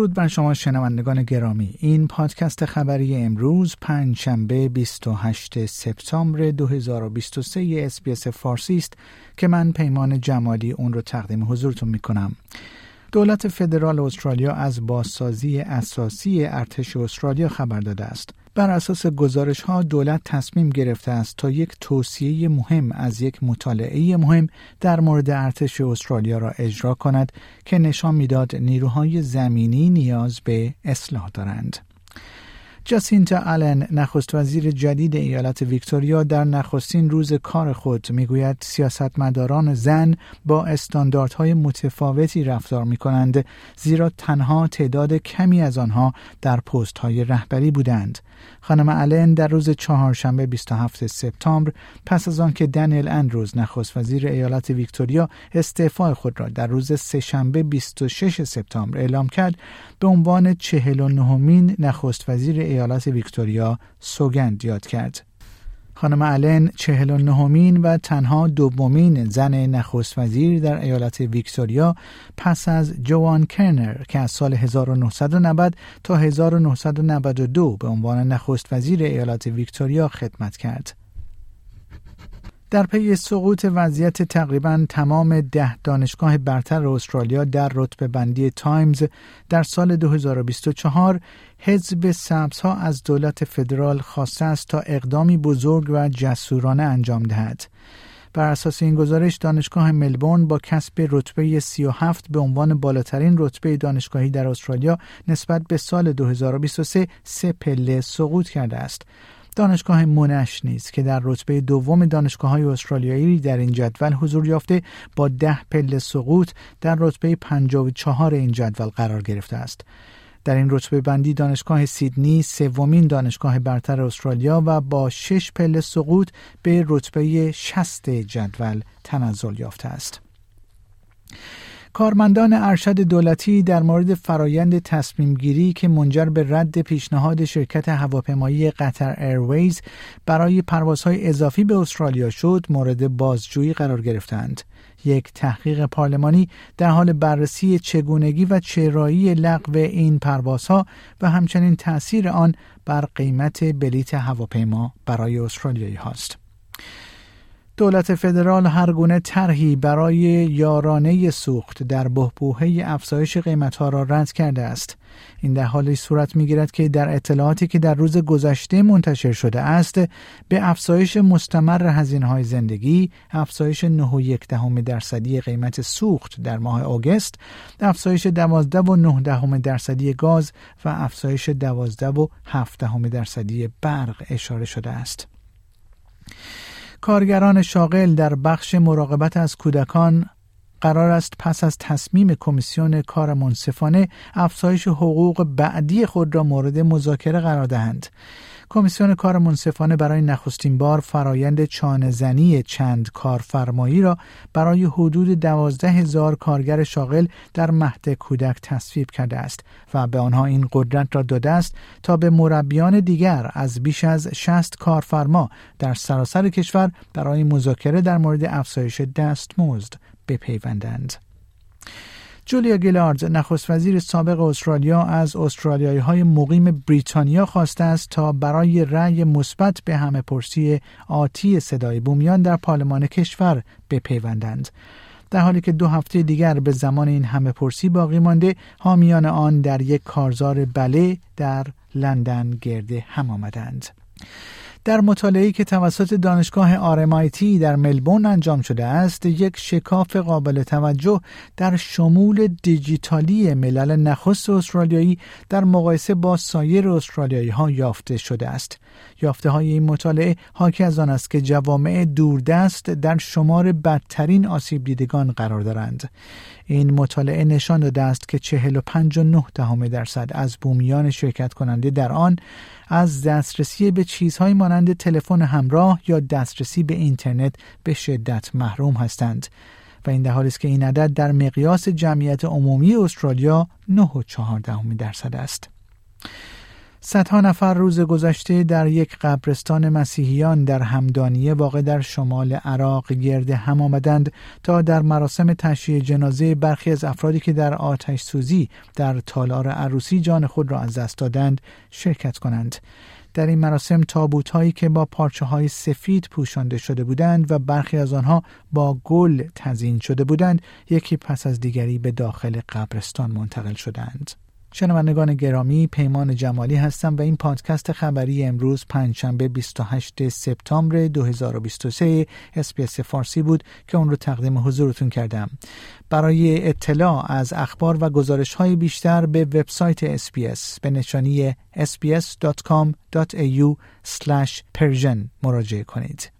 درود بر شما شنوندگان گرامی این پادکست خبری امروز پنج شنبه 28 سپتامبر 2023 SBS فارسی است که من پیمان جمالی اون رو تقدیم حضورتون می کنم. دولت فدرال استرالیا از بازسازی اساسی ارتش استرالیا خبر داده است. بر اساس گزارش ها دولت تصمیم گرفته است تا یک توصیه مهم از یک مطالعه مهم در مورد ارتش استرالیا را اجرا کند که نشان می‌داد نیروهای زمینی نیاز به اصلاح دارند. جاسینتا آلن نخست وزیر جدید ایالت ویکتوریا در نخستین روز کار خود می‌گوید سیاستمداران زن با استانداردهای متفاوتی رفتار می کنند زیرا تنها تعداد کمی از آنها در پست های رهبری بودند. خانم آلن در روز چهارشنبه 27 سپتامبر پس از آنکه دنیل اندروز نخست وزیر ایالت ویکتوریا استعفای خود را در روز سهشنبه 26 سپتامبر اعلام کرد به عنوان 49 مین نخست وزیر ایالت ویکتوریا سوگند یاد کرد. خانم آلن چهل و نهمین و تنها دومین زن نخست وزیر در ایالت ویکتوریا پس از جوآن کرنر که از سال 1990 تا 1992 به عنوان نخست وزیر ایالت ویکتوریا خدمت کرد. در پی سقوط وضعیت تقریبا تمام ده دانشگاه برتر استرالیا در رتبه بندی تایمز در سال 2024 حزب ها از دولت فدرال خواسته است تا اقدامی بزرگ و جسورانه انجام دهد. بر اساس این گزارش دانشگاه ملبورن با کسب رتبه 37 به عنوان بالاترین رتبه دانشگاهی در استرالیا نسبت به سال 2023 سه پله سقوط کرده است. دانشگاه مونش نیز که در رتبه دوم دانشگاه های استرالیایی در این جدول حضور یافته با ده پله سقوط در رتبه 54 این جدول قرار گرفته است. در این رتبه بندی دانشگاه سیدنی سومین دانشگاه برتر استرالیا و با شش پله سقوط به رتبه شست جدول تنزل یافته است. کارمندان ارشد دولتی در مورد فرایند تصمیم گیری که منجر به رد پیشنهاد شرکت هواپیمایی قطر ایرویز برای پروازهای اضافی به استرالیا شد مورد بازجویی قرار گرفتند. یک تحقیق پارلمانی در حال بررسی چگونگی و چرایی لغو این پروازها و همچنین تاثیر آن بر قیمت بلیت هواپیما برای استرالیایی هاست. دولت فدرال هر گونه طرحی برای یارانه سوخت در بهبوهه افزایش قیمتها را رد کرده است. این در حالی صورت می‌گیرد که در اطلاعاتی که در روز گذشته منتشر شده است به افزایش مستمر هزینه های زندگی، افزایش 9.1 درصدی قیمت سوخت در ماه آگوست، افزایش 12 و 9 درصدی گاز و افزایش 12 و 7 درصدی برق اشاره شده است. کارگران شاغل در بخش مراقبت از کودکان قرار است پس از تصمیم کمیسیون کار منصفانه افزایش حقوق بعدی خود را مورد مذاکره قرار دهند. کمیسیون کار منصفانه برای نخستین بار فرایند چانهزنی چند کارفرمایی را برای حدود دوازده هزار کارگر شاغل در مهد کودک تصویب کرده است و به آنها این قدرت را داده است تا به مربیان دیگر از بیش از 60 کارفرما در سراسر کشور برای مذاکره در مورد افزایش دستمزد بپیوندند. جولیا گیلارد نخست وزیر سابق استرالیا از استرالیایی های مقیم بریتانیا خواسته است تا برای رأی مثبت به همه پرسی آتی صدای بومیان در پارلمان کشور بپیوندند. در حالی که دو هفته دیگر به زمان این همه پرسی باقی مانده حامیان آن در یک کارزار بله در لندن گرده هم آمدند. در مطالعه‌ای که توسط دانشگاه آرمایتی در ملبورن انجام شده است یک شکاف قابل توجه در شمول دیجیتالی ملل نخست استرالیایی در مقایسه با سایر استرالیایی ها یافته شده است. یافته های این مطالعه حاکی از آن است که جوامع دوردست در شمار بدترین آسیب دیدگان قرار دارند. این مطالعه نشان داده است که 45 دهم درصد از بومیان شرکت کننده در آن از دسترسی به چیزهایی مانند تلفن همراه یا دسترسی به اینترنت به شدت محروم هستند و این در حالی است که این عدد در مقیاس جمعیت عمومی استرالیا 9.4 درصد است. صدها نفر روز گذشته در یک قبرستان مسیحیان در همدانیه واقع در شمال عراق گرد هم آمدند تا در مراسم تشییع جنازه برخی از افرادی که در آتش سوزی در تالار عروسی جان خود را از دست دادند شرکت کنند. در این مراسم تابوت هایی که با پارچه های سفید پوشانده شده بودند و برخی از آنها با گل تزین شده بودند یکی پس از دیگری به داخل قبرستان منتقل شدند. شنوندگان گرامی پیمان جمالی هستم و این پادکست خبری امروز پنجشنبه 28 سپتامبر 2023 SBS فارسی بود که اون رو تقدیم حضورتون کردم. برای اطلاع از اخبار و گزارش های بیشتر به وبسایت SBS به نشانی sbs.com.au/persian مراجعه کنید.